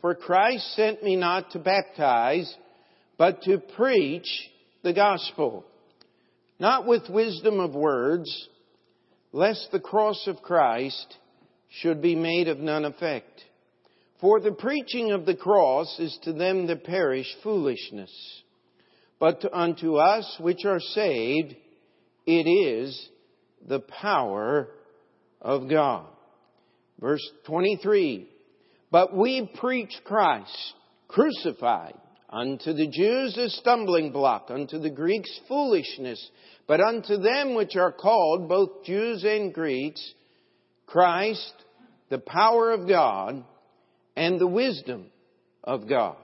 For Christ sent me not to baptize, but to preach the gospel, not with wisdom of words, lest the cross of Christ should be made of none effect. For the preaching of the cross is to them that perish foolishness, but unto us which are saved, it is the power of God. Verse 23, but we preach Christ crucified, unto the Jews a stumbling block, unto the Greeks foolishness, but unto them which are called, both Jews and Greeks, Christ, the power of God, and the wisdom of God.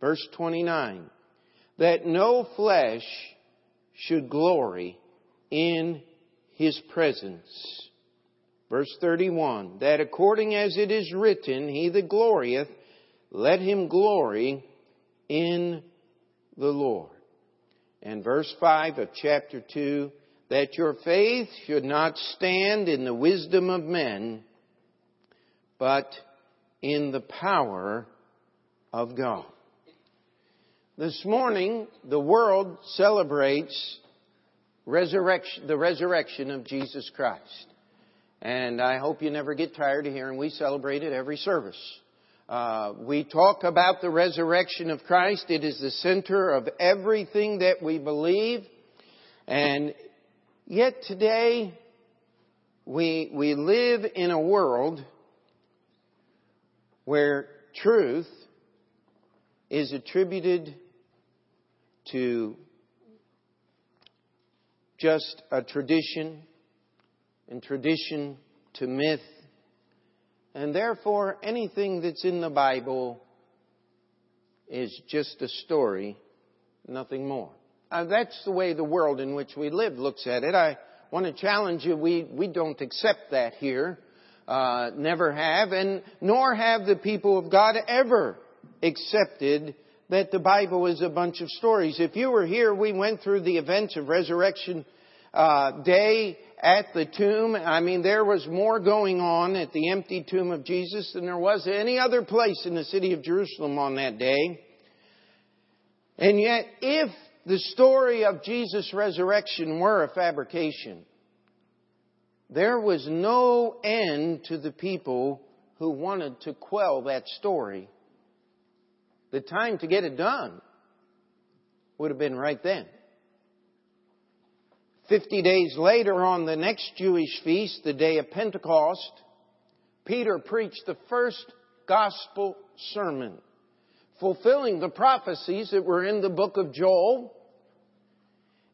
Verse 29, that no flesh should glory in his presence. Verse 31, that according as it is written, he that glorieth, let him glory in the Lord. And verse 5 of chapter 2, that your faith should not stand in the wisdom of men, but in the power of God. This morning, the world celebrates resurrection, the resurrection of Jesus Christ. And I hope you never get tired of hearing we celebrate it every service. Uh, we talk about the resurrection of Christ. It is the center of everything that we believe. And yet today, we, we live in a world where truth is attributed to just a tradition and tradition to myth. And therefore, anything that's in the Bible is just a story, nothing more. Uh, that's the way the world in which we live looks at it. I want to challenge you, we, we don't accept that here. Uh, never have, and nor have the people of God ever accepted that the Bible is a bunch of stories. If you were here, we went through the events of Resurrection uh, Day at the tomb. I mean, there was more going on at the empty tomb of Jesus than there was any other place in the city of Jerusalem on that day. And yet, if the story of Jesus' resurrection were a fabrication, there was no end to the people who wanted to quell that story. The time to get it done would have been right then. Fifty days later, on the next Jewish feast, the day of Pentecost, Peter preached the first gospel sermon, fulfilling the prophecies that were in the book of Joel,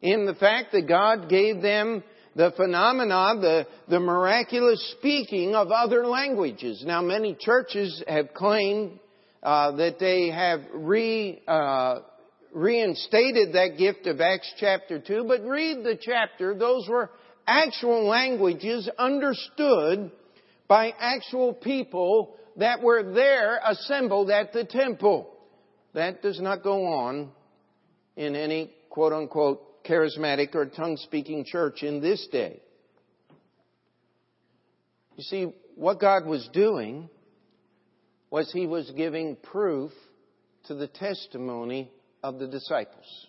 in the fact that God gave them the phenomena, the, the miraculous speaking of other languages. Now, many churches have claimed uh, that they have re, uh, reinstated that gift of Acts chapter 2, but read the chapter. Those were actual languages understood by actual people that were there assembled at the temple. That does not go on in any quote unquote charismatic or tongue speaking church in this day. You see, what God was doing was He was giving proof to the testimony of the disciples.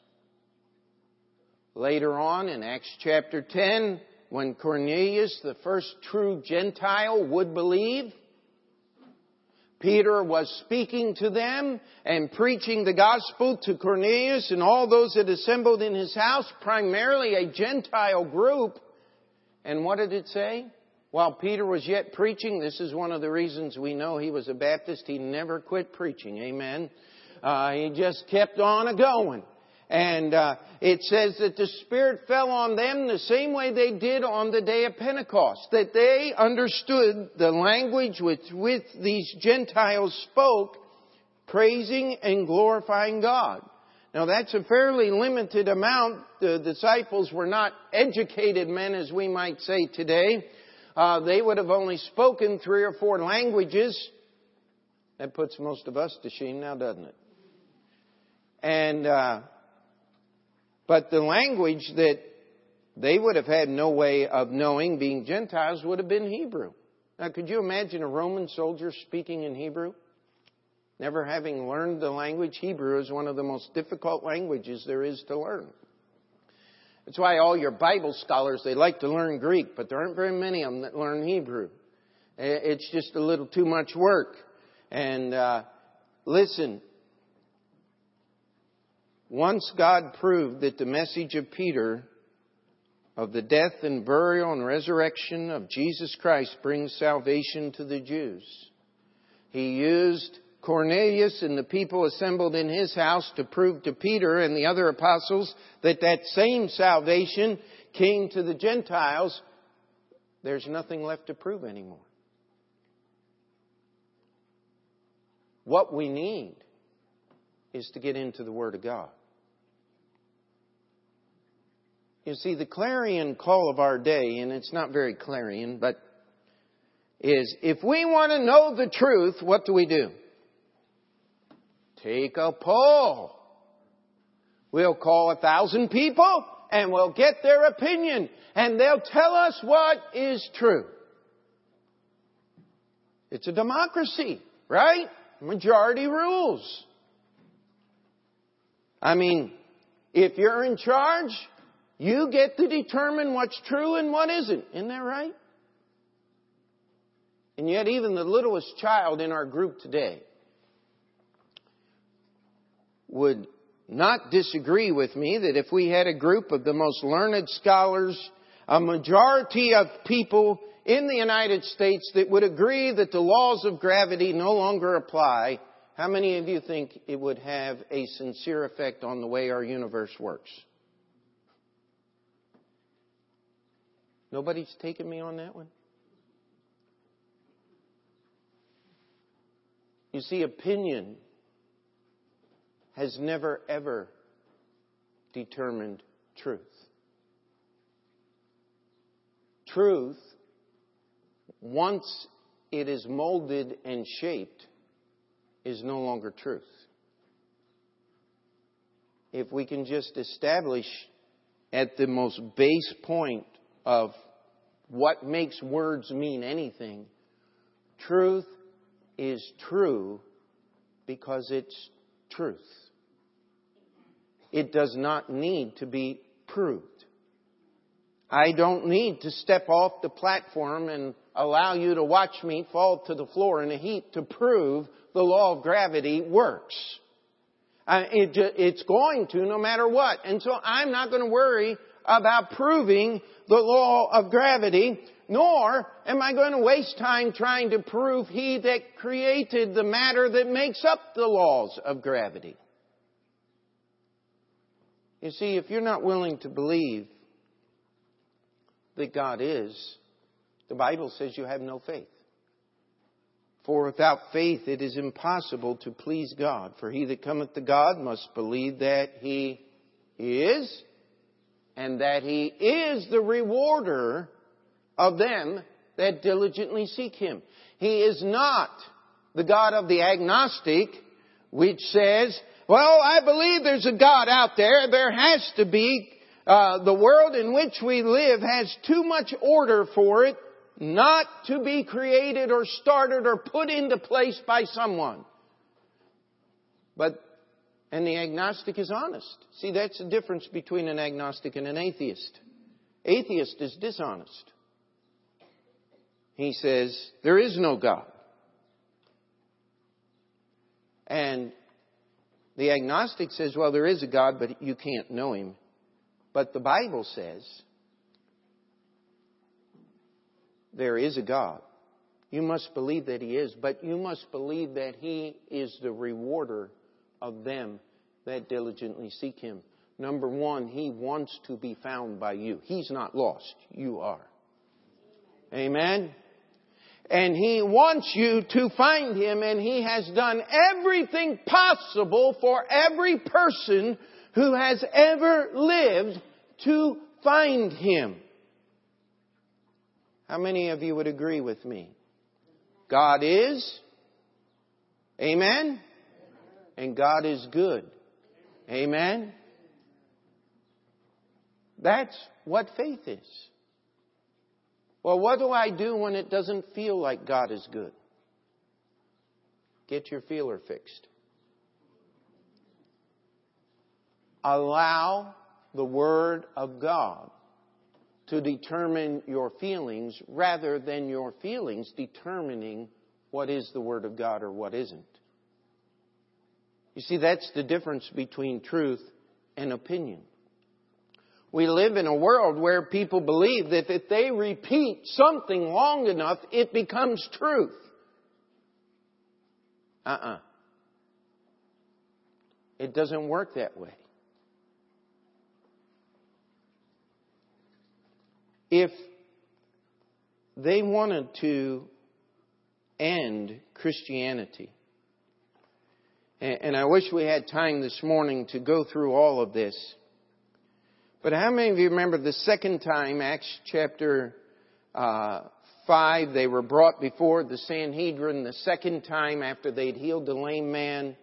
Later on in Acts chapter 10, when Cornelius, the first true Gentile, would believe, Peter was speaking to them and preaching the gospel to Cornelius and all those that assembled in his house, primarily a Gentile group. And what did it say? While Peter was yet preaching, this is one of the reasons we know he was a Baptist, he never quit preaching. Amen. Uh, he just kept on a going. And uh, it says that the Spirit fell on them the same way they did on the day of Pentecost. That they understood the language with which these Gentiles spoke, praising and glorifying God. Now that's a fairly limited amount. The disciples were not educated men as we might say today. Uh, they would have only spoken three or four languages. That puts most of us to shame now, doesn't it? And, uh, but the language that they would have had no way of knowing, being Gentiles, would have been Hebrew. Now, could you imagine a Roman soldier speaking in Hebrew? Never having learned the language, Hebrew is one of the most difficult languages there is to learn. That's why all your Bible scholars, they like to learn Greek, but there aren't very many of them that learn Hebrew. It's just a little too much work. And uh, listen, once God proved that the message of Peter of the death and burial and resurrection of Jesus Christ brings salvation to the Jews. He used Cornelius and the people assembled in his house to prove to Peter and the other apostles that that same salvation came to the Gentiles. There's nothing left to prove anymore. What we need is to get into the Word of God. You see, the clarion call of our day, and it's not very clarion, but is if we want to know the truth, what do we do? Take a poll. We'll call a thousand people and we'll get their opinion and they'll tell us what is true. It's a democracy, right? Majority rules. I mean, if you're in charge, you get to determine what's true and what isn't. Isn't that right? And yet, even the littlest child in our group today would not disagree with me that if we had a group of the most learned scholars, a majority of people in the United States that would agree that the laws of gravity no longer apply, how many of you think it would have a sincere effect on the way our universe works? Nobody's taken me on that one? You see, opinion has never ever determined truth. Truth, once it is molded and shaped, is no longer truth. If we can just establish at the most base point of what makes words mean anything. Truth is true because it's truth. It does not need to be proved. I don't need to step off the platform and allow you to watch me fall to the floor in a heap to prove the law of gravity works. Uh, it, it's going to no matter what. And so I'm not going to worry about proving the law of gravity, nor am I going to waste time trying to prove he that created the matter that makes up the laws of gravity. You see, if you're not willing to believe that God is, the Bible says you have no faith. For without faith it is impossible to please God. For he that cometh to God must believe that he is and that he is the rewarder of them that diligently seek him. He is not the God of the agnostic, which says, well, I believe there's a God out there. There has to be. Uh, the world in which we live has too much order for it not to be created or started or put into place by someone. But and the agnostic is honest. See, that's the difference between an agnostic and an atheist. Atheist is dishonest. He says, there is no God. And the agnostic says, well, there is a God, but you can't know him. But the Bible says, there is a God. You must believe that he is, but you must believe that he is the rewarder of them that diligently seek him. Number one, he wants to be found by you. He's not lost. You are. Amen. And he wants you to find him and he has done everything possible for every person who has ever lived to find him. How many of you would agree with me? God is. Amen and God is good. Amen? That's what faith is. Well, what do I do when it doesn't feel like God is good? get your feeler fixed. Allow the Word of God to determine your feelings rather than your feelings determining what is the Word of God or what isn't. You see, that's the difference between truth and opinion. We live in a world where people believe that if they repeat something long enough, it becomes truth. Uh-uh. It doesn't work that way. If they wanted to end Christianity, and I wish we had time this morning to go through all of this, but how many of you remember the second time, Acts chapter uh, 5, they were brought before the Sanhedrin the second time after they'd healed the lame man.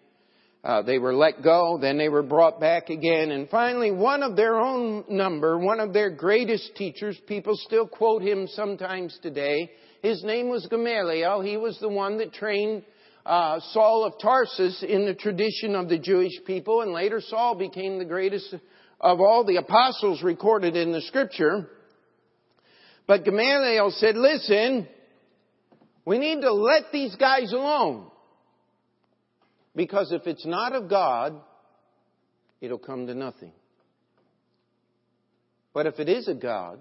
Uh, they were let go, then they were brought back again, and finally one of their own number, one of their greatest teachers, people still quote him sometimes today, his name was Gamaliel. He was the one that trained uh, Saul of Tarsus in the tradition of the Jewish people, and later Saul became the greatest of all the apostles recorded in the scripture. But Gamaliel said, listen, we need to let these guys alone. Because if it's not of God, it'll come to nothing. But if it is of God,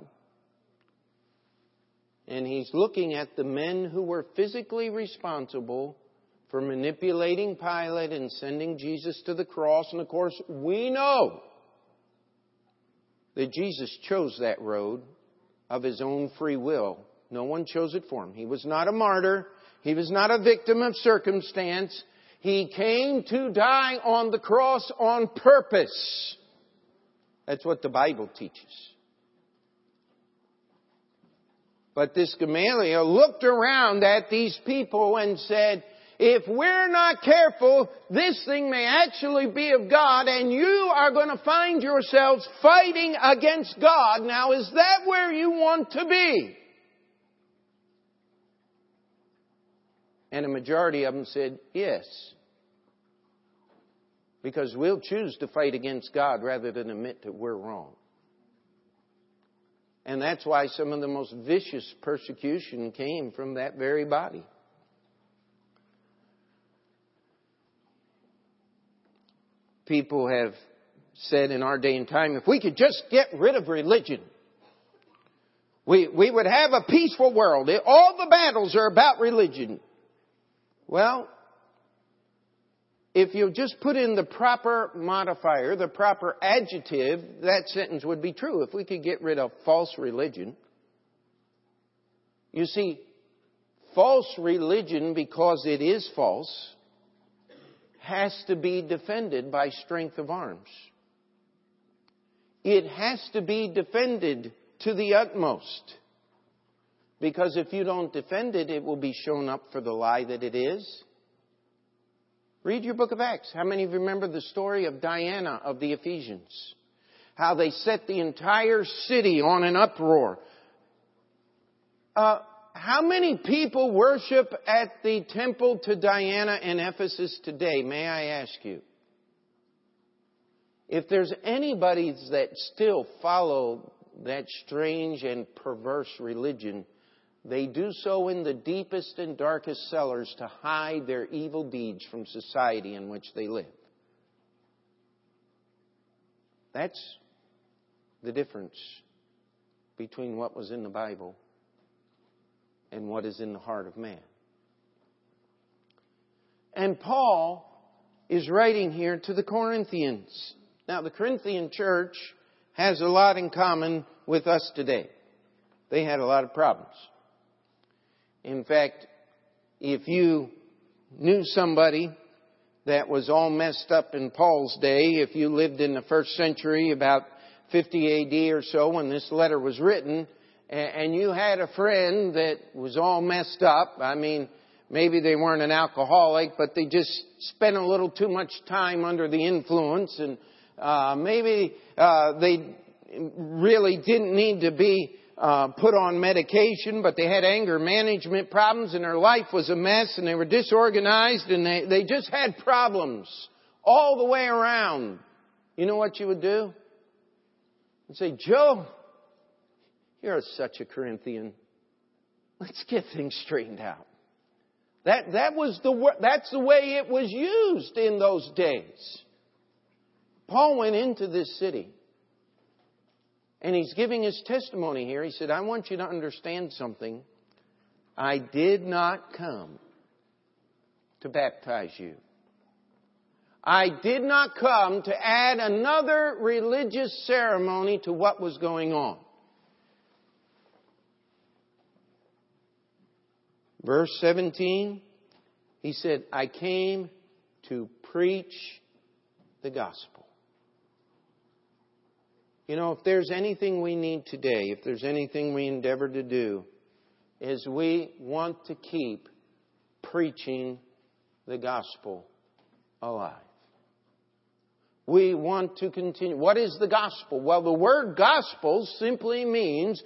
and he's looking at the men who were physically responsible for manipulating Pilate and sending Jesus to the cross, and of course, we know that Jesus chose that road of his own free will. No one chose it for him. He was not a martyr. He was not a victim of circumstance. He came to die on the cross on purpose. That's what the Bible teaches. But this Gamaliel looked around at these people and said, if we're not careful, this thing may actually be of God and you are going to find yourselves fighting against God. Now is that where you want to be? And a majority of them said, yes. Because we'll choose to fight against God rather than admit that we're wrong. And that's why some of the most vicious persecution came from that very body. People have said in our day and time, if we could just get rid of religion, we, we would have a peaceful world. All the battles are about religion. Well, if you just put in the proper modifier, the proper adjective, that sentence would be true. If we could get rid of false religion. You see, false religion, because it is false, has to be defended by strength of arms. It has to be defended to the utmost. Because if you don't defend it, it will be shown up for the lie that it is. Read your book of Acts. How many of you remember the story of Diana of the Ephesians? How they set the entire city on an uproar. Uh, how many people worship at the temple to Diana in Ephesus today? May I ask you? If there's anybody that still follow that strange and perverse religion, they do so in the deepest and darkest cellars to hide their evil deeds from society in which they live. That's the difference between what was in the Bible and what is in the heart of man. And Paul is writing here to the Corinthians. Now, the Corinthian church has a lot in common with us today. They had a lot of problems. In fact, if you knew somebody that was all messed up in Paul's day, if you lived in the first century, about 50 AD or so, when this letter was written, and you had a friend that was all messed up. I mean, maybe they weren't an alcoholic, but they just spent a little too much time under the influence, and uh, maybe uh, they really didn't need to be uh, put on medication, but they had anger management problems and their life was a mess and they were disorganized and they, they just had problems all the way around. You know what you would do? You'd say, Joe, you're such a Corinthian. Let's get things straightened out. That, that was the, that's the way it was used in those days. Paul went into this city and he's giving his testimony here. He said, I want you to understand something. I did not come to baptize you. I did not come to add another religious ceremony to what was going on. Verse 17, he said, I came to preach the gospel. You know, if there's anything we need today, if there's anything we endeavor to do, is we want to keep preaching the gospel alive. We want to continue. What is the gospel? Well, the word gospel simply means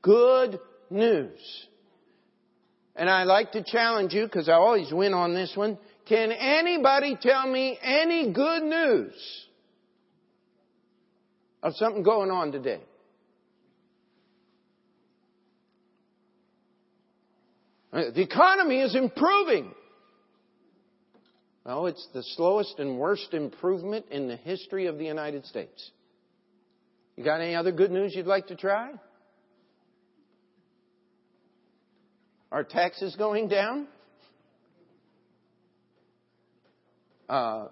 good news. And I like to challenge you because I always win on this one. Can anybody tell me any good news of something going on today. Uh, the economy is improving. Well, it's the slowest and worst improvement in the history of the United States. You got any other good news you'd like to try? Are taxes going down? Uh,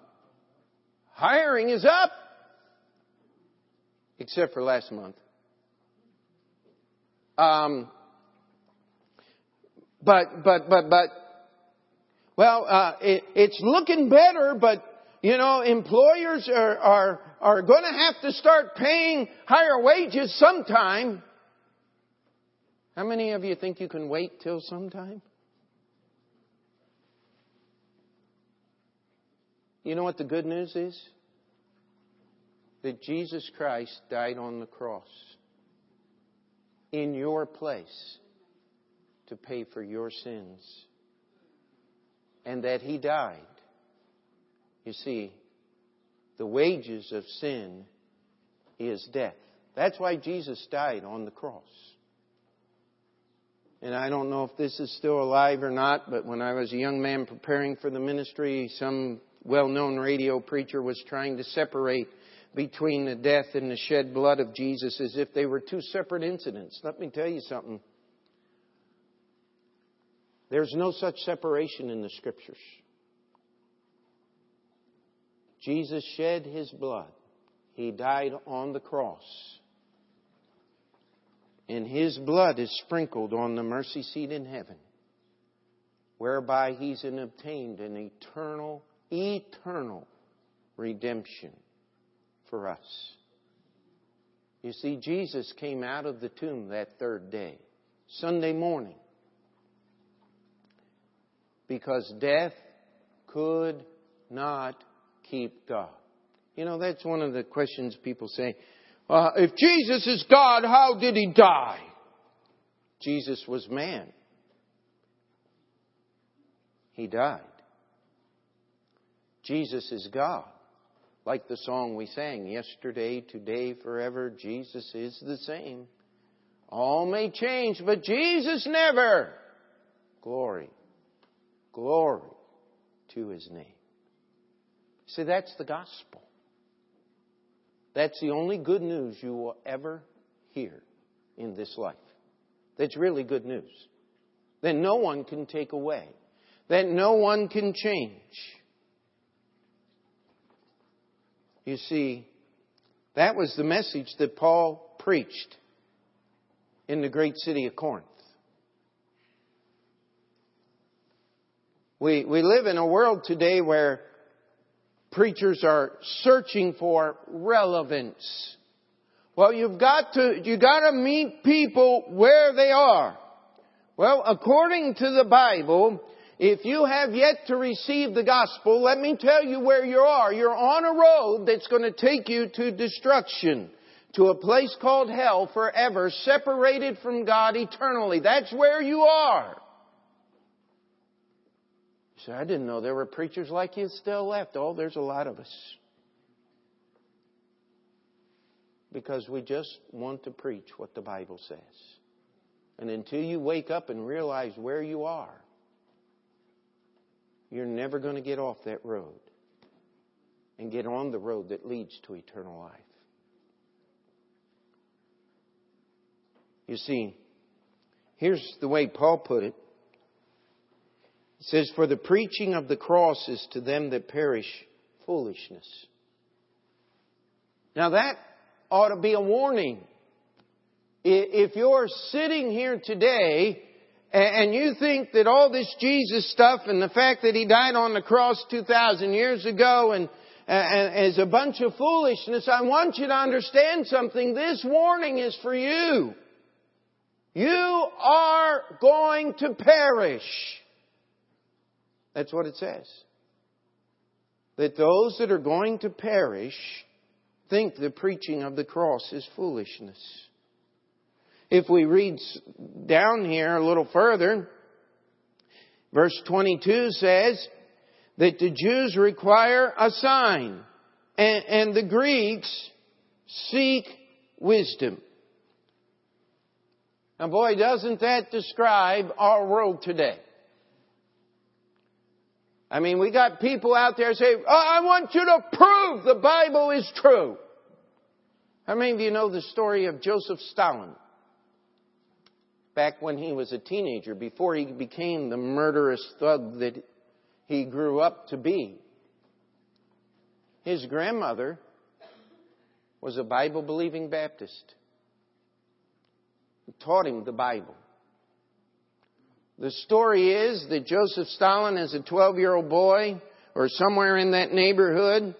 hiring is up except for last month. Um, but, but, but, but, well, uh, it, it's looking better, but, you know, employers are, are, are going to have to start paying higher wages sometime. How many of you think you can wait till sometime? You know what the good news is? that Jesus Christ died on the cross in your place to pay for your sins. And that He died. You see, the wages of sin is death. That's why Jesus died on the cross. And I don't know if this is still alive or not, but when I was a young man preparing for the ministry, some well known radio preacher was trying to separate between the death and the shed blood of Jesus as if they were two separate incidents. Let me tell you something. There's no such separation in the scriptures. Jesus shed his blood. He died on the cross. And his blood is sprinkled on the mercy seat in heaven, whereby he's obtained an eternal, eternal redemption for us. You see, Jesus came out of the tomb that third day, Sunday morning, because death could not keep God. You know, that's one of the questions people say. Uh, if Jesus is God, how did he die? Jesus was man. He died. Jesus is God. Like the song we sang, yesterday, today, forever, Jesus is the same. All may change, but Jesus never. Glory, glory to his name. See, that's the gospel. That's the only good news you will ever hear in this life. That's really good news. That no one can take away. That no one can change. You see, that was the message that Paul preached in the great city of Corinth. We, we live in a world today where preachers are searching for relevance. Well, you've got to, you gotta meet people where they are. Well, according to the Bible, if you have yet to receive the gospel, let me tell you where you are. You're on a road that's going to take you to destruction, to a place called hell forever, separated from God eternally. That's where you are. I didn't know there were preachers like you still left. Oh, there's a lot of us. Because we just want to preach what the Bible says. And until you wake up and realize where you are, you're never going to get off that road and get on the road that leads to eternal life. You see, here's the way Paul put it. It says, For the preaching of the cross is to them that perish foolishness. Now that ought to be a warning. If you're sitting here today and you think that all this Jesus stuff and the fact that He died on the cross 2,000 years ago and, and is a bunch of foolishness, I want you to understand something. This warning is for you. You are going to perish. That's what it says. That those that are going to perish think the preaching of the cross is foolishness. If we read down here a little further, verse 22 says that the Jews require a sign and, and the Greeks seek wisdom. Now boy, doesn't that describe our world today? I mean, we got people out there say, oh, I want you to prove the Bible is true. How many of you know the story of Joseph Stalin? Back when he was a teenager, before he became the murderous thug that he grew up to be. His grandmother was a Bible believing Baptist taught him the Bible. The story is that Joseph Stalin, as a 12 year old boy, or somewhere in that neighborhood,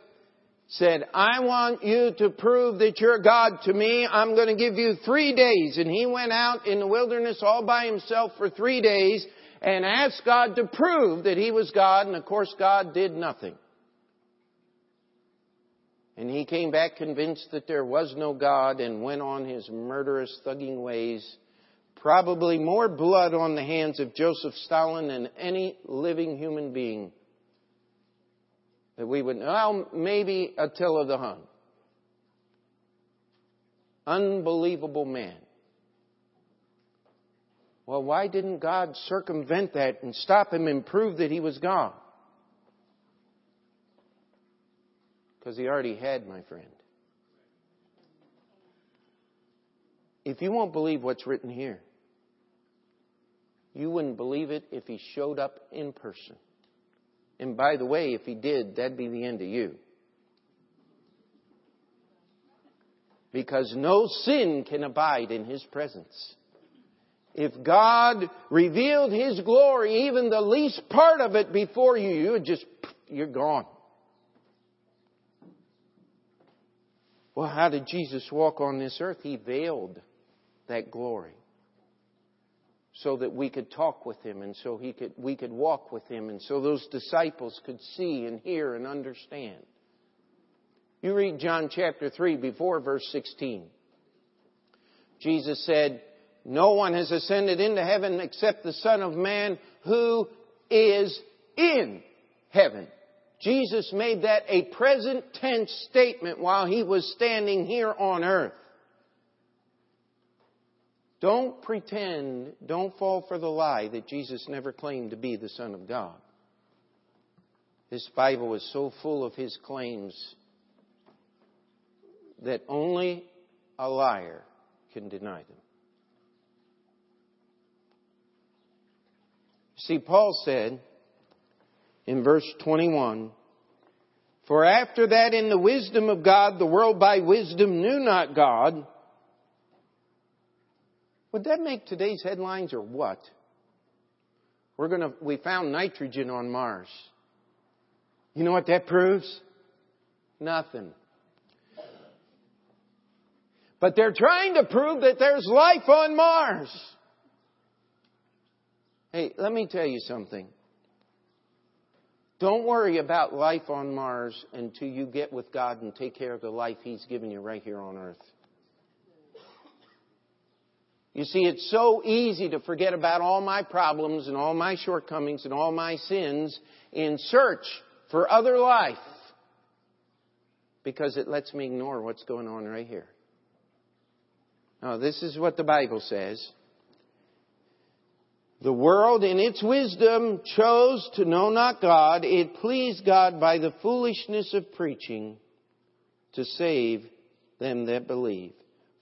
said, I want you to prove that you're God to me. I'm going to give you three days. And he went out in the wilderness all by himself for three days and asked God to prove that he was God. And of course, God did nothing. And he came back convinced that there was no God and went on his murderous, thugging ways. Probably more blood on the hands of Joseph Stalin than any living human being that we would, well, maybe Attila the Hun. Unbelievable man. Well, why didn't God circumvent that and stop him and prove that he was God? Because he already had, my friend. If you won't believe what's written here, you wouldn't believe it if he showed up in person. And by the way, if he did, that'd be the end of you. Because no sin can abide in his presence. If God revealed his glory, even the least part of it before you, you would just, you're gone. Well, how did Jesus walk on this earth? He veiled that glory so that we could talk with him and so he could, we could walk with him and so those disciples could see and hear and understand. You read John chapter 3 before verse 16. Jesus said, No one has ascended into heaven except the Son of Man who is in heaven. Jesus made that a present tense statement while he was standing here on earth. Don't pretend, don't fall for the lie that Jesus never claimed to be the Son of God. This Bible is so full of his claims that only a liar can deny them. See, Paul said, in verse 21. For after that in the wisdom of God, the world by wisdom knew not God. Would that make today's headlines or what? We're gonna, we found nitrogen on Mars. You know what that proves? Nothing. But they're trying to prove that there's life on Mars. Hey, let me tell you something. Don't worry about life on Mars until you get with God and take care of the life He's given you right here on earth. You see, it's so easy to forget about all my problems and all my shortcomings and all my sins in search for other life because it lets me ignore what's going on right here. Now, this is what the Bible says. The world in its wisdom chose to know not God. It pleased God by the foolishness of preaching to save them that believe.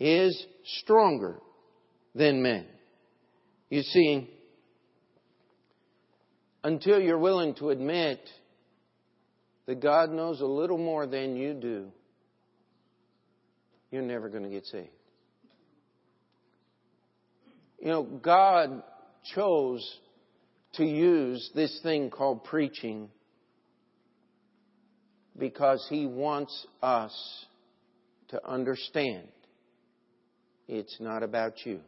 is stronger than men. You see, until you're willing to admit that God knows a little more than you do, you're never going to get saved. You know, God chose to use this thing called preaching because He wants us to understand it's not about you.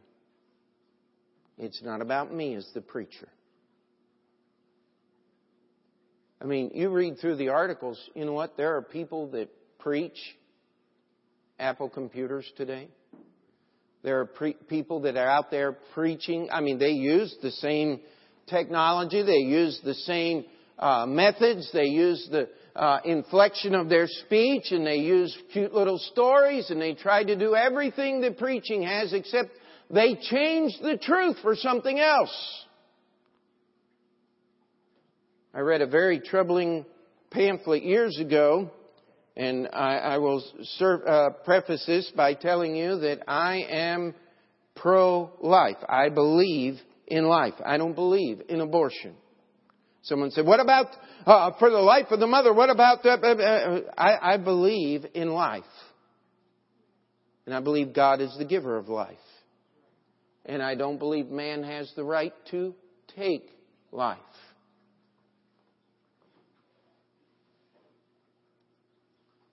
It's not about me as the preacher. I mean, you read through the articles, you know what? There are people that preach Apple computers today. There are pre- people that are out there preaching. I mean, they use the same technology. They use the same uh, methods. They use the uh, inflection of their speech and they use cute little stories and they try to do everything that preaching has except they change the truth for something else. I read a very troubling pamphlet years ago and I, I will serve, uh, preface this by telling you that I am pro-life. I believe in life. I don't believe in abortion. Someone said, what about uh, for the life of the mother? What about the, uh, uh, I, I believe in life. And I believe God is the giver of life. And I don't believe man has the right to take life.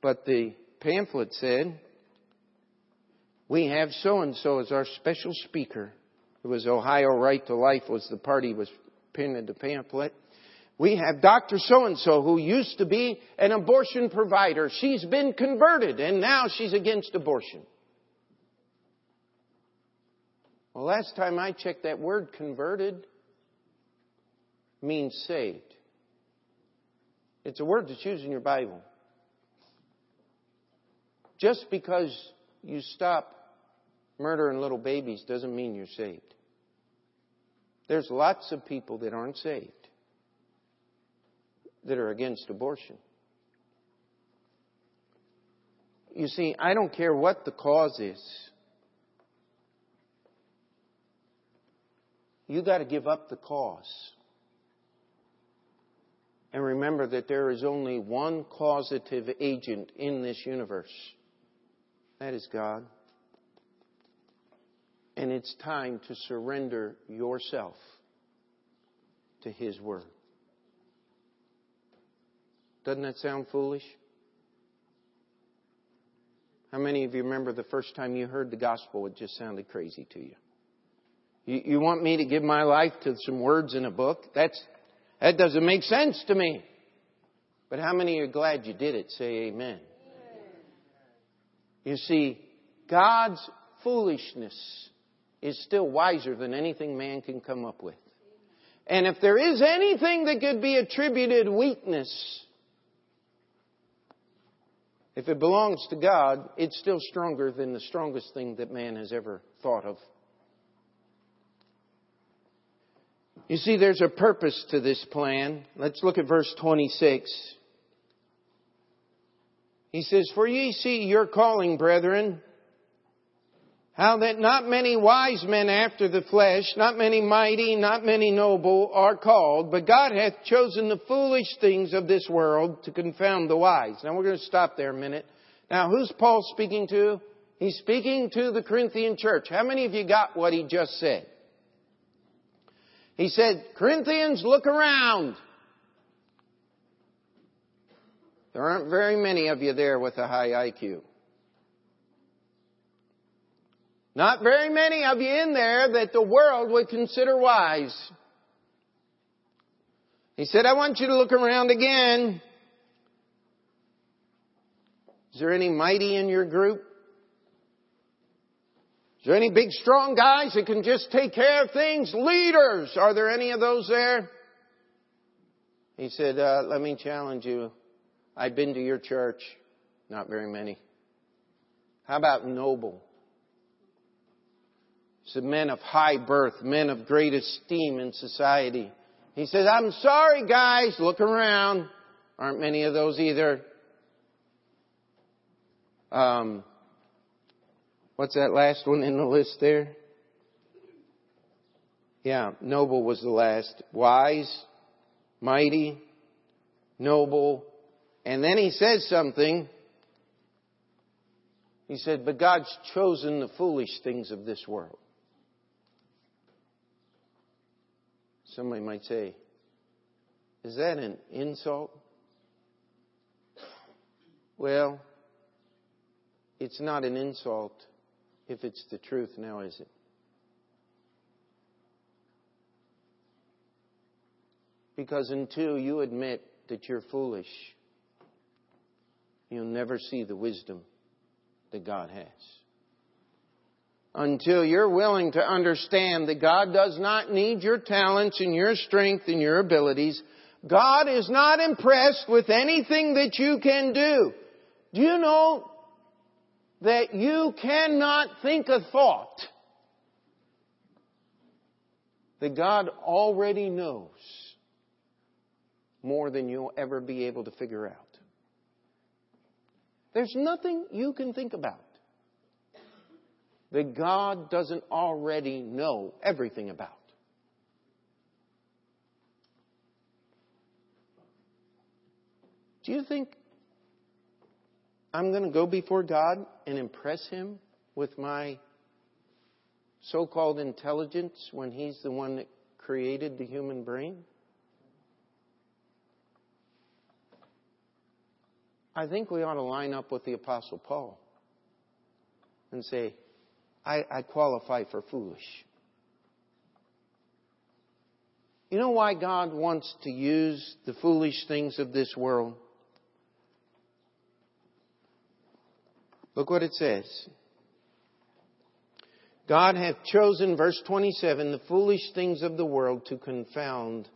But the pamphlet said, we have so and so as our special speaker. It was Ohio Right to Life was the party was pinned in the pamphlet. We have Dr. So and so who used to be an abortion provider. She's been converted and now she's against abortion. Well, last time I checked, that word converted means saved. It's a word that's used in your Bible. Just because you stop murdering little babies doesn't mean you're saved. There's lots of people that aren't saved that are against abortion. You see, I don't care what the cause is. You got to give up the cause. And remember that there is only one causative agent in this universe. That is God. And it's time to surrender yourself to His Word. Doesn't that sound foolish? How many of you remember the first time you heard the gospel, it just sounded crazy to you? You, you want me to give my life to some words in a book? That's, that doesn't make sense to me. But how many are glad you did it? Say amen. You see, God's foolishness is still wiser than anything man can come up with. And if there is anything that could be attributed weakness, if it belongs to God, it's still stronger than the strongest thing that man has ever thought of. You see, there's a purpose to this plan. Let's look at verse 26. He says, For ye see your calling, brethren, how that not many wise men after the flesh, not many mighty, not many noble are called, but God hath chosen the foolish things of this world to confound the wise. Now we're going to stop there a minute. Now who's Paul speaking to? He's speaking to the Corinthian church. How many of you got what he just said? He said, Corinthians, look around. There aren't very many of you there with a high IQ. Not very many of you in there that the world would consider wise. He said, I want you to look around again. Is there any mighty in your group? Is there any big strong guys that can just take care of things? Leaders! Are there any of those there? He said, uh, let me challenge you. I've been to your church. Not very many. How about noble? He men of high birth, men of great esteem in society. He says, I'm sorry guys, look around. Aren't many of those either. Um, what's that last one in the list there? Yeah, noble was the last. Wise, mighty, noble. And then he says something. He said, but God's chosen the foolish things of this world. Somebody might say, is that an insult? Well, it's not an insult if it's the truth now, is it? Because until you admit that you're foolish, you'll never see the wisdom that God has. Until you're willing to understand that God does not need your talents and your strength and your abilities, God is not impressed with anything that you can do. Do you know that you cannot think a thought that God already knows more than you'll ever be able to figure out. There's nothing you can think about that God doesn't already know everything about. Do you think I'm going to go before God and impress Him with my so called intelligence when He's the one that created the human brain? I think we ought to line up with the Apostle Paul and say, I, I qualify for foolish. You know why God wants to use the foolish things of this world? Look what it says. God hath chosen, verse 27, the foolish things of the world to confound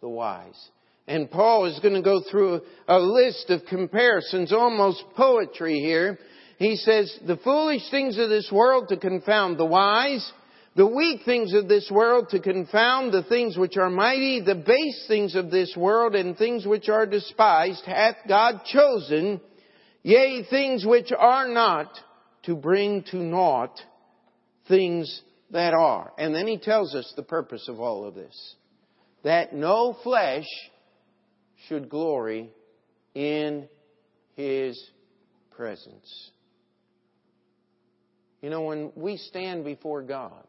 the wise. And Paul is going to go through a, list of comparisons, almost poetry here. He says, the foolish things of this world to confound the wise, the weak things of this world to confound the things which are mighty, the base things of this world and things which are despised hath God chosen Yea, things which are not to bring to naught things that are. And then he tells us the purpose of all of this. That no flesh should glory in his presence. You know, when we stand before God,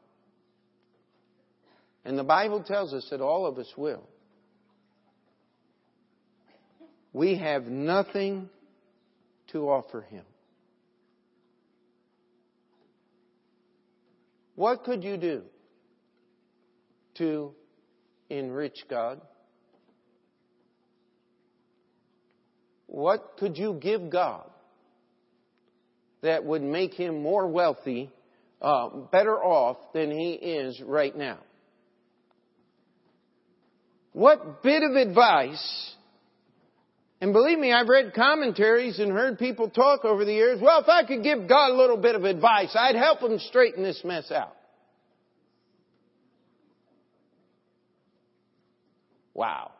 and the Bible tells us that all of us will, we have nothing to offer him. What could you do to enrich God? What could you give God that would make him more wealthy, uh, better off than he is right now? What bit of advice and believe me, I've read commentaries and heard people talk over the years, well, if I could give God a little bit of advice, I'd help him straighten this mess out. Wow.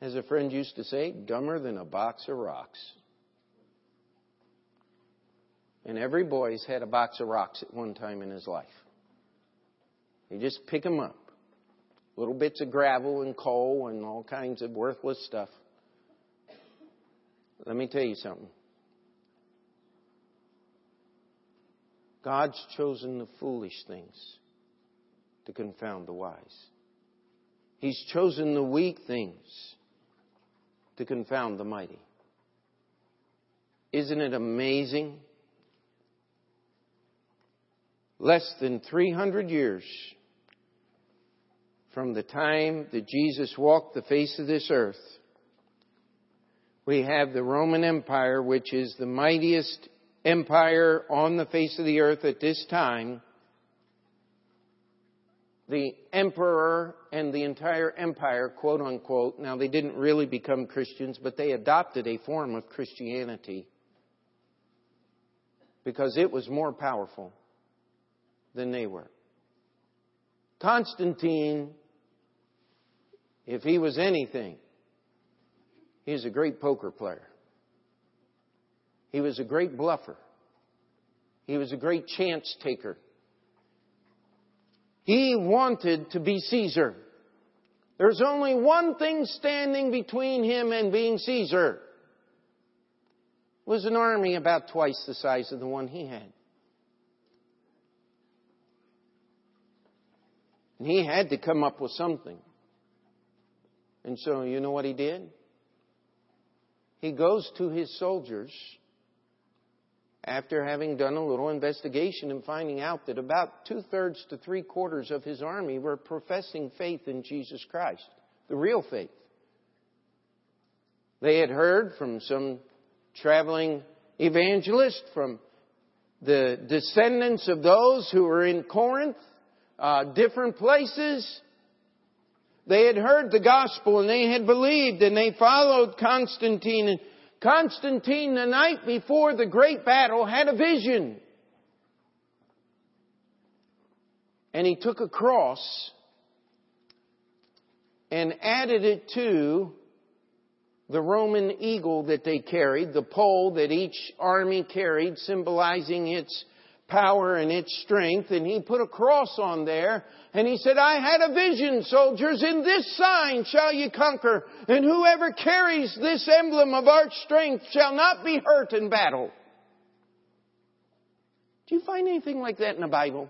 As a friend used to say, dumber than a box of rocks. And every boy's had a box of rocks at one time in his life. You just pick them up little bits of gravel and coal and all kinds of worthless stuff. Let me tell you something. God's chosen the foolish things to confound the wise. He's chosen the weak things to confound the mighty. Isn't it amazing? Less than 300 years from the time that Jesus walked the face of this earth, we have the Roman Empire, which is the mightiest empire on the face of the earth at this time. The emperor and the entire empire, quote unquote, now they didn't really become Christians, but they adopted a form of Christianity because it was more powerful than they were. Constantine, if he was anything, he was a great poker player. He was a great bluffer. He was a great chance taker. He wanted to be Caesar. There's only one thing standing between him and being Caesar. It was an army about twice the size of the one he had. And he had to come up with something. And so, you know what he did? He goes to his soldiers after having done a little investigation and finding out that about two thirds to three quarters of his army were professing faith in Jesus Christ, the real faith. They had heard from some traveling evangelist, from the descendants of those who were in Corinth, uh, different places. They had heard the gospel and they had believed and they followed Constantine. And Constantine, the night before the great battle, had a vision. And he took a cross and added it to the Roman eagle that they carried, the pole that each army carried, symbolizing its power and its strength. And he put a cross on there. And he said, I had a vision, soldiers. In this sign shall ye conquer. And whoever carries this emblem of our strength shall not be hurt in battle. Do you find anything like that in the Bible?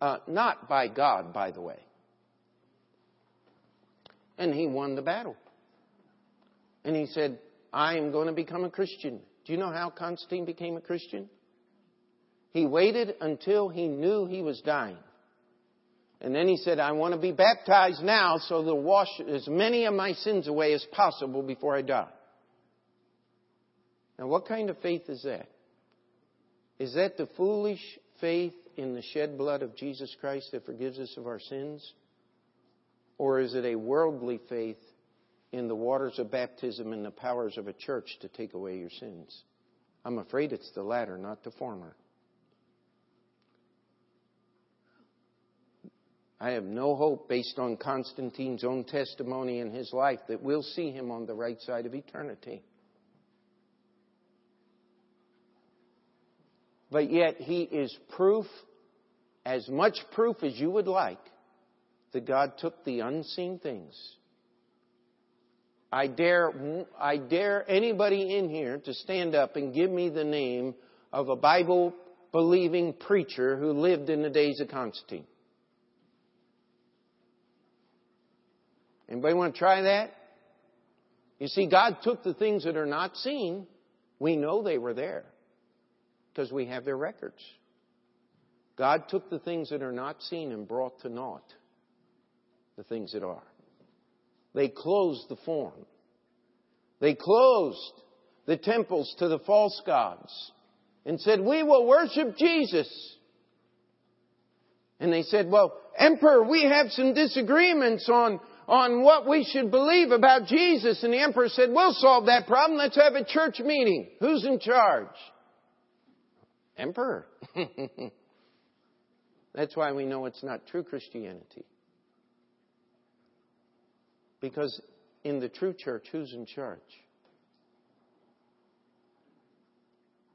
Uh, not by God, by the way. And he won the battle. And he said, I am going to become a Christian. Do you know how Constantine became a Christian? He waited until he knew he was dying. And then he said, I want to be baptized now so to wash as many of my sins away as possible before I die. Now, what kind of faith is that? Is that the foolish faith in the shed blood of Jesus Christ that forgives us of our sins? Or is it a worldly faith in the waters of baptism and the powers of a church to take away your sins? I'm afraid it's the latter, not the former. I have no hope based on Constantine's own testimony in his life that we'll see him on the right side of eternity. But yet he is proof, as much proof as you would like, that God took the unseen things I dare, I dare anybody in here to stand up and give me the name of a Bible believing preacher who lived in the days of Constantine. Anybody want to try that? You see, God took the things that are not seen. We know they were there because we have their records. God took the things that are not seen and brought to naught the things that are. They closed the form. They closed the temples to the false gods and said, We will worship Jesus. And they said, Well, Emperor, we have some disagreements on, on what we should believe about Jesus. And the Emperor said, We'll solve that problem. Let's have a church meeting. Who's in charge? Emperor. That's why we know it's not true Christianity. Because in the true church, who's in charge?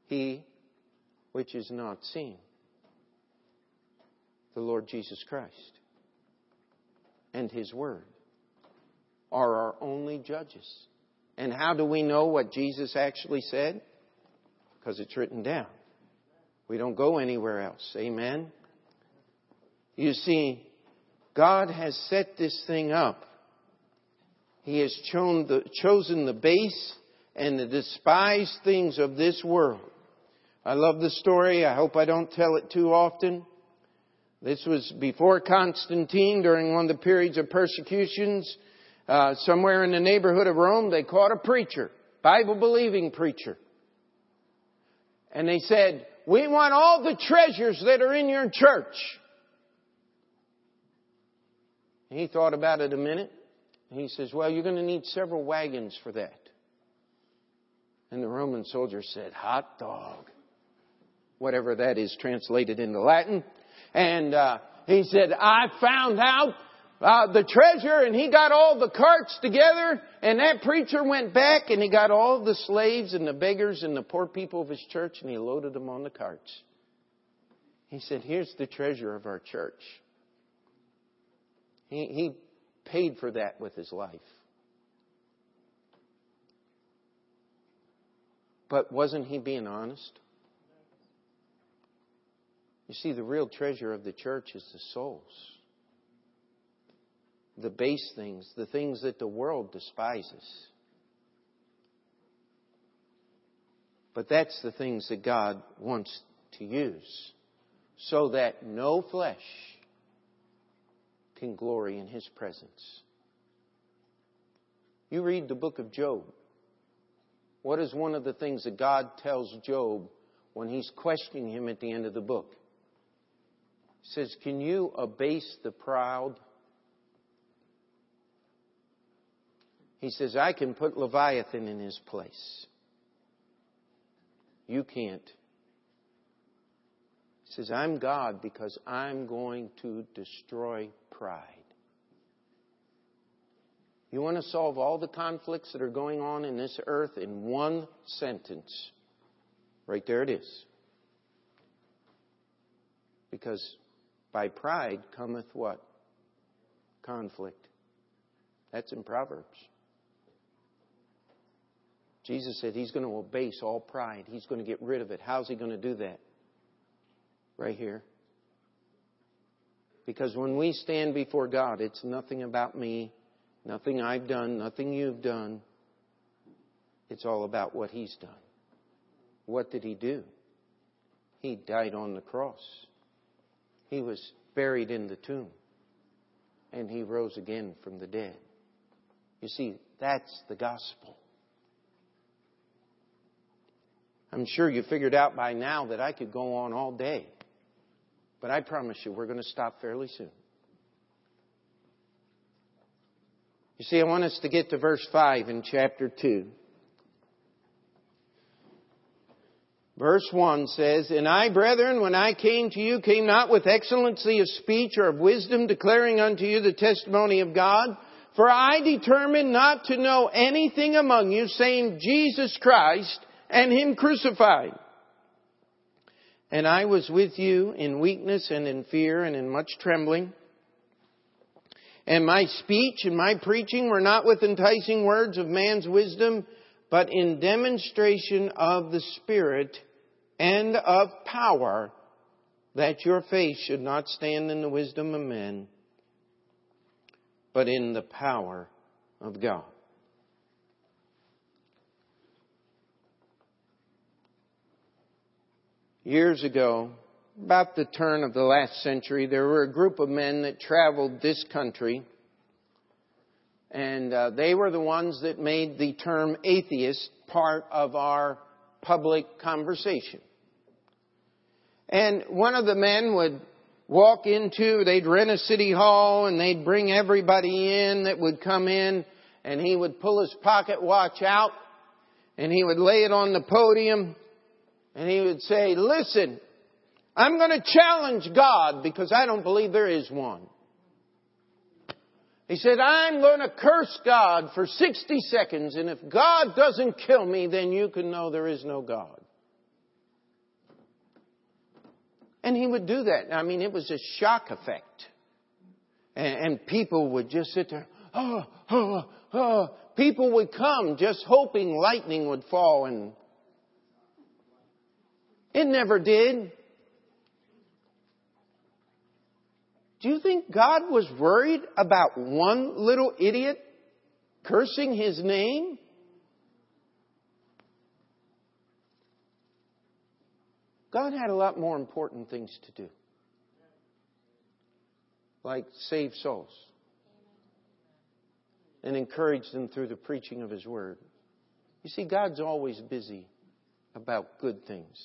He which is not seen, the Lord Jesus Christ, and His Word are our only judges. And how do we know what Jesus actually said? Because it's written down. We don't go anywhere else. Amen? You see, God has set this thing up. He has the, chosen the base and the despised things of this world. I love the story. I hope I don't tell it too often. This was before Constantine during one of the periods of persecutions. Uh, somewhere in the neighborhood of Rome, they caught a preacher, Bible believing preacher. And they said, we want all the treasures that are in your church. He thought about it a minute. And he says, well, you're going to need several wagons for that. And the Roman soldier said, hot dog. Whatever that is translated into Latin. And uh, he said, I found out uh, the treasure and he got all the carts together and that preacher went back and he got all the slaves and the beggars and the poor people of his church and he loaded them on the carts. He said, here's the treasure of our church. He, he paid for that with his life. But wasn't he being honest? You see, the real treasure of the church is the souls. The base things, the things that the world despises. But that's the things that God wants to use so that no flesh can glory in His presence. You read the book of Job. What is one of the things that God tells Job when he's questioning him at the end of the book? He says, Can you abase the proud? He says, I can put Leviathan in his place. You can't. He says, I'm God because I'm going to destroy pride. You want to solve all the conflicts that are going on in this earth in one sentence. Right there it is. Because by pride cometh what? Conflict. That's in Proverbs. Jesus said he's going to abase all pride. He's going to get rid of it. How's he going to do that? Right here. Because when we stand before God, it's nothing about me, nothing I've done, nothing you've done. It's all about what He's done. What did He do? He died on the cross. He was buried in the tomb. And He rose again from the dead. You see, that's the gospel. I'm sure you figured out by now that I could go on all day but I promise you, we're going to stop fairly soon. You see, I want us to get to verse 5 in chapter 2. Verse 1 says, And I, brethren, when I came to you, came not with excellency of speech or of wisdom, declaring unto you the testimony of God. For I determined not to know anything among you, save Jesus Christ and Him crucified. And I was with you in weakness and in fear and in much trembling. And my speech and my preaching were not with enticing words of man's wisdom, but in demonstration of the Spirit and of power, that your faith should not stand in the wisdom of men, but in the power of God. Years ago, about the turn of the last century, there were a group of men that traveled this country, and uh, they were the ones that made the term atheist part of our public conversation. And one of the men would walk into, they'd rent a city hall and they'd bring everybody in that would come in and he would pull his pocket watch out and he would lay it on the podium and he would say, listen, I'm going to challenge God because I don't believe there is one. He said, I'm going to curse God for 60 seconds, and if God doesn't kill me, then you can know there is no God. And he would do that. I mean, it was a shock effect. And, people would just sit there, oh, oh, oh. People would come just hoping lightning would fall and it never did. Do you think God was worried about one little idiot cursing his name? God had a lot more important things to do, like save souls and encourage them through the preaching of His Word. You see, God's always busy about good things.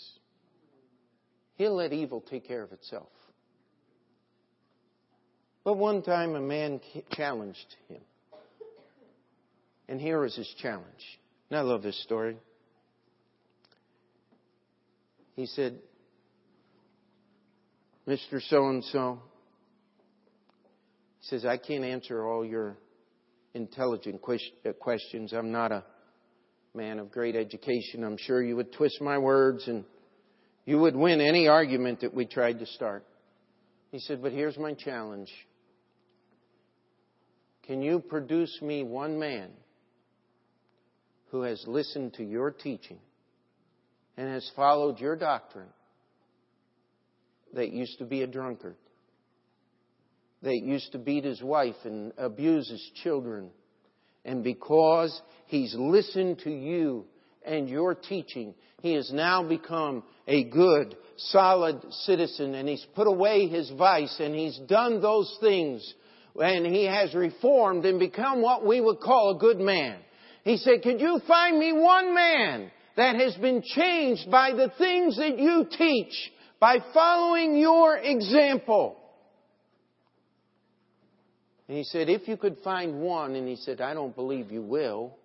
He'll let evil take care of itself. But one time a man challenged him. And here is his challenge. And I love this story. He said, Mr. So and so, he says, I can't answer all your intelligent uh, questions. I'm not a man of great education. I'm sure you would twist my words and you would win any argument that we tried to start. He said, But here's my challenge. Can you produce me one man who has listened to your teaching and has followed your doctrine that used to be a drunkard, that used to beat his wife and abuse his children, and because he's listened to you and your teaching, he has now become a good, solid citizen and he's put away his vice and he's done those things and he has reformed and become what we would call a good man. He said, could you find me one man that has been changed by the things that you teach, by following your example? And he said, if you could find one, and he said, I don't believe you will.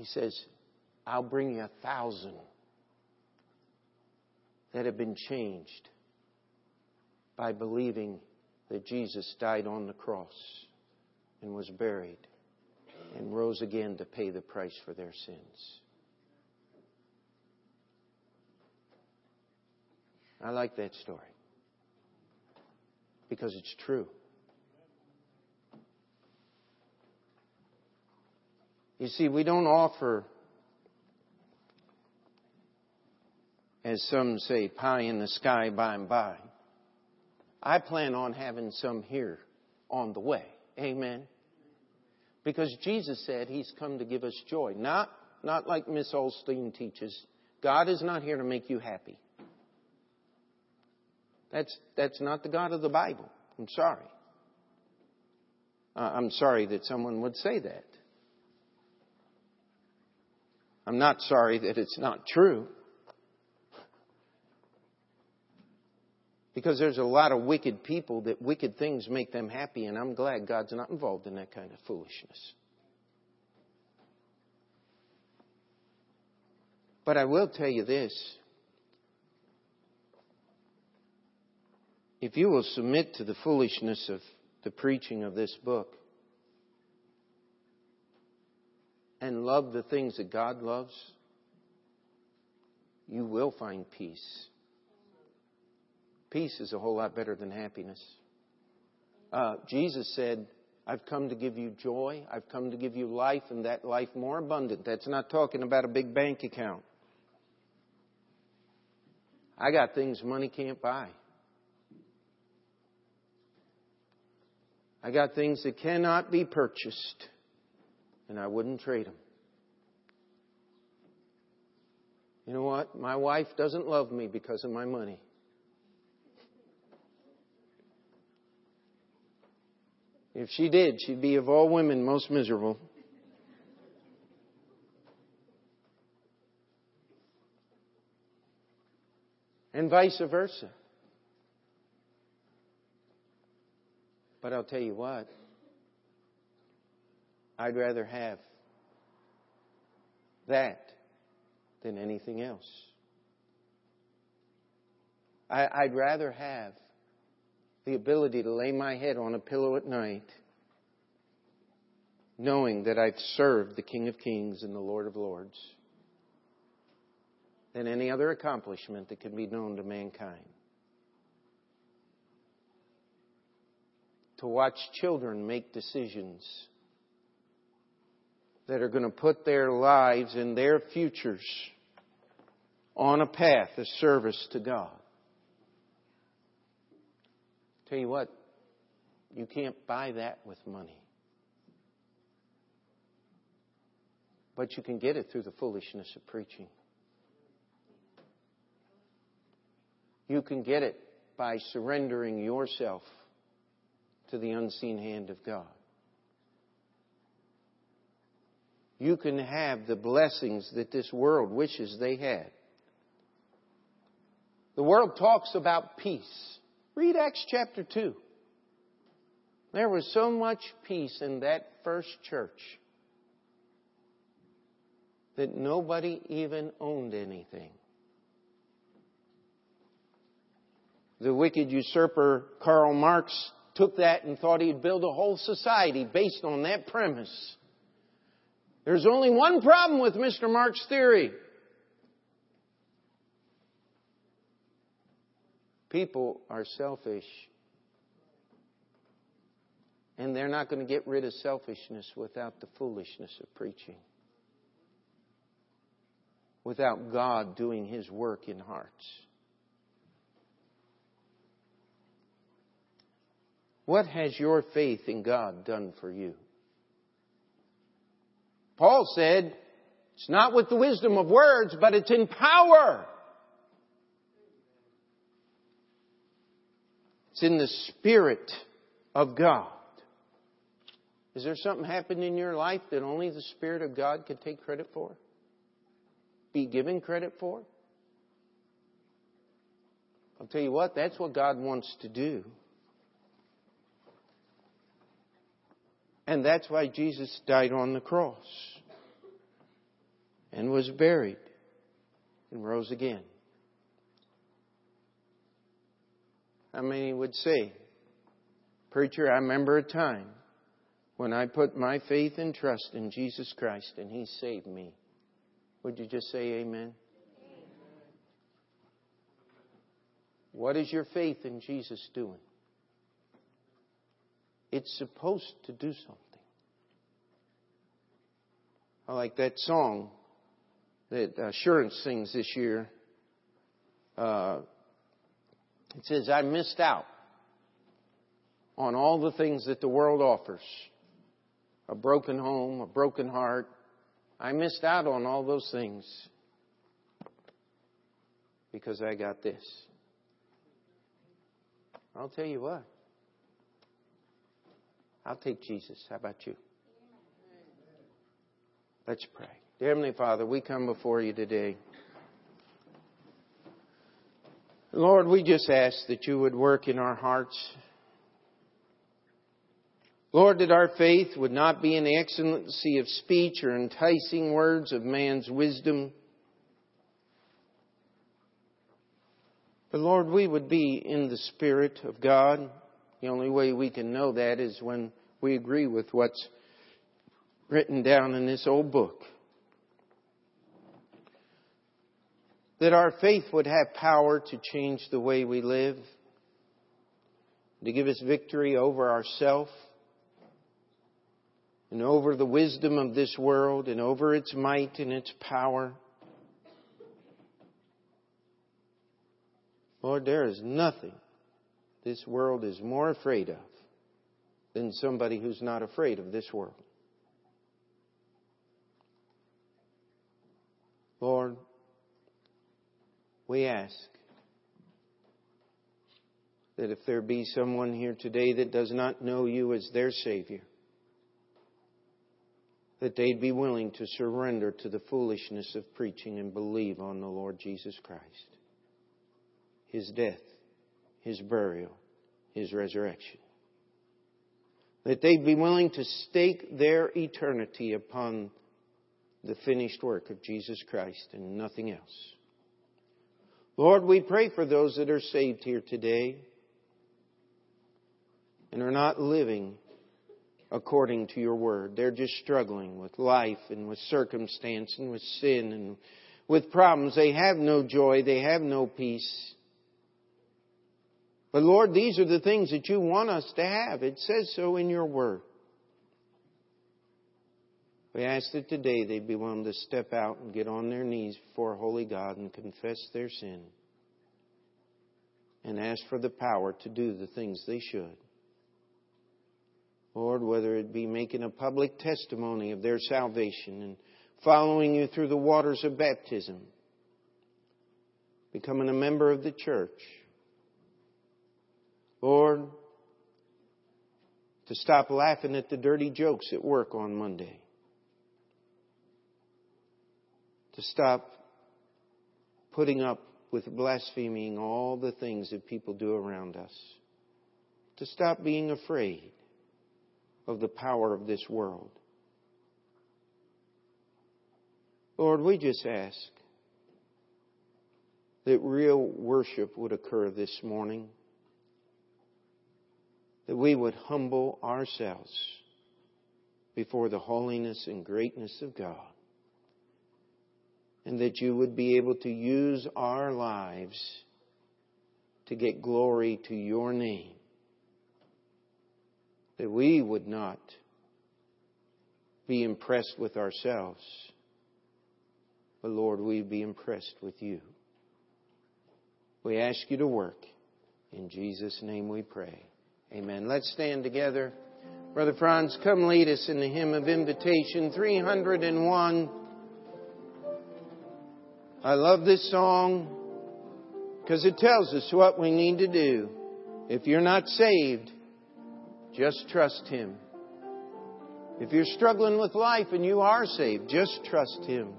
He says, I'll bring you a thousand that have been changed by believing that Jesus died on the cross and was buried and rose again to pay the price for their sins. I like that story because it's true. You see, we don't offer, as some say, pie in the sky by and by. I plan on having some here on the way. Amen. Because Jesus said He's come to give us joy. Not, not like Miss Osteen teaches. God is not here to make you happy. That's, that's not the God of the Bible. I'm sorry. Uh, I'm sorry that someone would say that. I'm not sorry that it's not true. Because there's a lot of wicked people that wicked things make them happy, and I'm glad God's not involved in that kind of foolishness. But I will tell you this. If you will submit to the foolishness of the preaching of this book and love the things that God loves, you will find peace. Peace is a whole lot better than happiness. Uh, Jesus said, I've come to give you joy. I've come to give you life and that life more abundant. That's not talking about a big bank account. I got things money can't buy. I got things that cannot be purchased, and I wouldn't trade them. You know what? My wife doesn't love me because of my money. If she did, she'd be of all women most miserable. And vice versa. But I'll tell you what, I'd rather have that than anything else. I, would rather have the ability to lay my head on a pillow at night knowing that I've served the King of Kings and the Lord of Lords than any other accomplishment that can be known to mankind. To watch children make decisions that are going to put their lives and their futures on a path of service to God Tell you what, you can't buy that with money. But you can get it through the foolishness of preaching. You can get it by surrendering yourself to the unseen hand of God. You can have the blessings that this world wishes they had. The world talks about peace. Read Acts chapter 2. There was so much peace in that first church that nobody even owned anything. The wicked usurper Karl Marx took that and thought he'd build a whole society based on that premise. There's only one problem with Mr. Marx's theory. People are selfish. And they're not going to get rid of selfishness without the foolishness of preaching. Without God doing His work in hearts. What has your faith in God done for you? Paul said, it's not with the wisdom of words, but it's in power. It's in the Spirit of God. Is there something happened in your life that only the Spirit of God could take credit for? Be given credit for? I'll tell you what, that's what God wants to do. And that's why Jesus died on the cross and was buried and rose again. How many would say, Preacher, I remember a time when I put my faith and trust in Jesus Christ and He saved me? Would you just say amen? What is your faith in Jesus doing? It's supposed to do something. I like that song that Assurance sings this year. Uh, it says, I missed out on all the things that the world offers a broken home, a broken heart. I missed out on all those things because I got this. I'll tell you what. I'll take Jesus. How about you? Let's pray. Dear Heavenly Father, we come before you today. Lord, we just ask that you would work in our hearts. Lord, that our faith would not be in the excellency of speech or enticing words of man's wisdom. But Lord, we would be in the Spirit of God. The only way we can know that is when we agree with what's written down in this old book. that our faith would have power to change the way we live, to give us victory over ourself and over the wisdom of this world and over its might and its power. Lord, there is nothing this world is more afraid of than somebody who's not afraid of this world. Lord, we ask that if there be someone here today that does not know you as their Savior, that they'd be willing to surrender to the foolishness of preaching and believe on the Lord Jesus Christ, His death, His burial, His resurrection. That they'd be willing to stake their eternity upon the finished work of Jesus Christ and nothing else. Lord, we pray for those that are saved here today and are not living according to your word. They're just struggling with life and with circumstance and with sin and with problems. They have no joy. They have no peace. But Lord, these are the things that you want us to have. It says so in your word. We ask that today they be willing to step out and get on their knees before holy God and confess their sin. and ask for the power to do the things they should. Lord, whether it be making a public testimony of their salvation and following you through the waters of baptism, becoming a member of the church. Lord, to stop laughing at the dirty jokes at work on Monday. To stop putting up with blaspheming all the things that people do around us. To stop being afraid of the power of this world. Lord, we just ask that real worship would occur this morning, that we would humble ourselves before the holiness and greatness of God, and that you would be able to use our lives to get glory to your name, that we would not be impressed with ourselves, but Lord, we be impressed with you. We ask you to work. In Jesus' name we pray. Amen. Let's stand together. Brother Franz, come lead us in the hymn of invitation 301. I love this song because it tells us what we need to do. If you're not saved, just trust Him. If you're struggling with life and you are saved, just trust Him.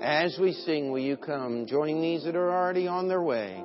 As we sing, will you come? Join these that are already on their way.